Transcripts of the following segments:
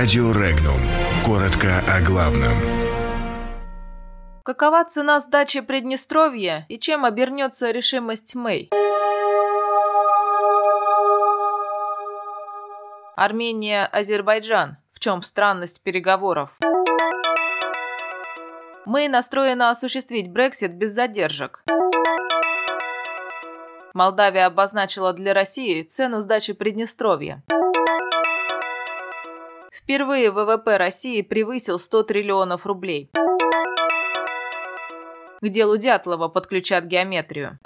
Радио Регнум. Коротко о главном. Какова цена сдачи Приднестровья и чем обернется решимость Мэй? Армения, Азербайджан. В чем странность переговоров? Мэй настроена осуществить Брексит без задержек. Молдавия обозначила для России цену сдачи Приднестровья. Впервые ВВП России превысил 100 триллионов рублей. К делу Дятлова подключат геометрию.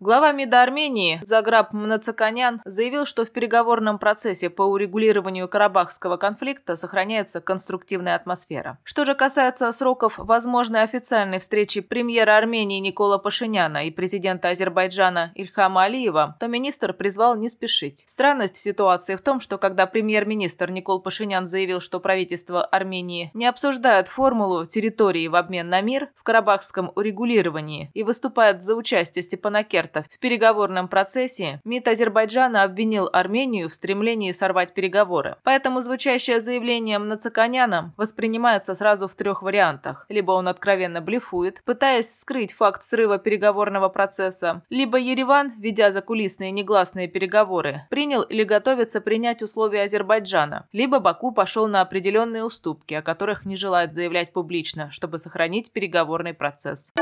Глава МИДа Армении Заграб Мнацаканян заявил, что в переговорном процессе по урегулированию карабахского конфликта сохраняется конструктивная атмосфера. Что же касается сроков возможной официальной встречи премьера Армении Никола Пашиняна и президента Азербайджана Ильхама Алиева, то министр призвал не спешить. Странность ситуации в том, что когда премьер-министр Никол Пашинян заявил, что правительство Армении не обсуждает формулу территории в обмен на мир в карабахском урегулировании и выступает за участие Степана Керта экспертов. В переговорном процессе МИД Азербайджана обвинил Армению в стремлении сорвать переговоры. Поэтому звучащее заявление Мнацаканяна воспринимается сразу в трех вариантах. Либо он откровенно блефует, пытаясь скрыть факт срыва переговорного процесса, либо Ереван, ведя закулисные негласные переговоры, принял или готовится принять условия Азербайджана, либо Баку пошел на определенные уступки, о которых не желает заявлять публично, чтобы сохранить переговорный процесс.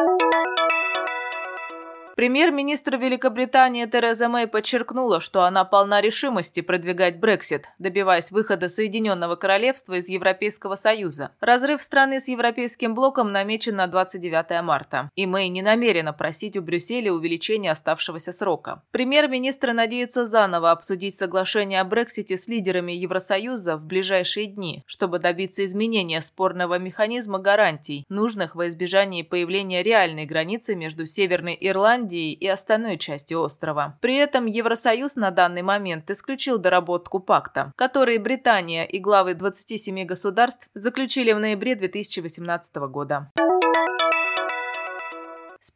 Премьер-министр Великобритании Тереза Мэй подчеркнула, что она полна решимости продвигать Брексит, добиваясь выхода Соединенного Королевства из Европейского Союза. Разрыв страны с Европейским блоком намечен на 29 марта, и Мэй не намерена просить у Брюсселя увеличения оставшегося срока. Премьер-министр надеется заново обсудить соглашение о Брексите с лидерами Евросоюза в ближайшие дни, чтобы добиться изменения спорного механизма гарантий, нужных во избежании появления реальной границы между Северной Ирландией Ирландии и остальной части острова. При этом Евросоюз на данный момент исключил доработку пакта, который Британия и главы 27 государств заключили в ноябре 2018 года.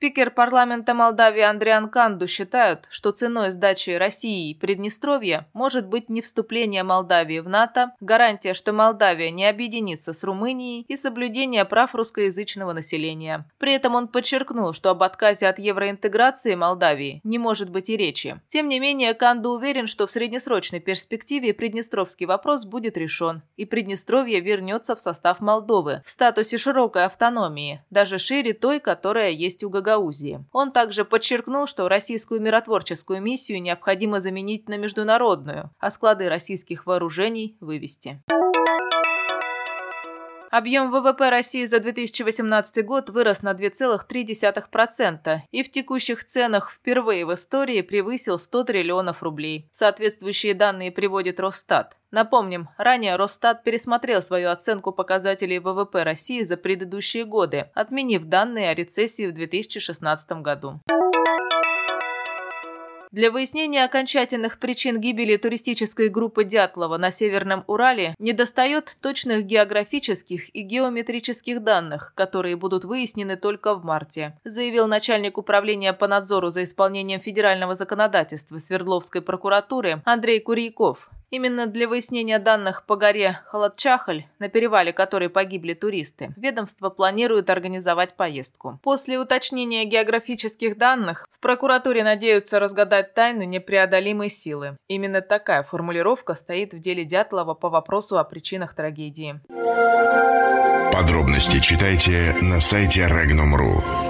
Спикер парламента Молдавии Андриан Канду считают, что ценой сдачи России и Приднестровья может быть не вступление Молдавии в НАТО, гарантия, что Молдавия не объединится с Румынией и соблюдение прав русскоязычного населения. При этом он подчеркнул, что об отказе от евроинтеграции Молдавии не может быть и речи. Тем не менее, Канду уверен, что в среднесрочной перспективе Приднестровский вопрос будет решен, и Приднестровье вернется в состав Молдовы в статусе широкой автономии, даже шире той, которая есть у Гагаузии. Он также подчеркнул, что российскую миротворческую миссию необходимо заменить на международную, а склады российских вооружений вывести. Объем ВВП России за 2018 год вырос на 2,3% и в текущих ценах впервые в истории превысил 100 триллионов рублей. Соответствующие данные приводит Росстат. Напомним, ранее Росстат пересмотрел свою оценку показателей ВВП России за предыдущие годы, отменив данные о рецессии в 2016 году. Для выяснения окончательных причин гибели туристической группы Дятлова на Северном Урале недостает точных географических и геометрических данных, которые будут выяснены только в марте, заявил начальник управления по надзору за исполнением федерального законодательства Свердловской прокуратуры Андрей Курьяков. Именно для выяснения данных по горе Холодчахаль, на перевале которой погибли туристы, ведомство планирует организовать поездку. После уточнения географических данных в прокуратуре надеются разгадать тайну непреодолимой силы. Именно такая формулировка стоит в деле Дятлова по вопросу о причинах трагедии. Подробности читайте на сайте Regnum.ru.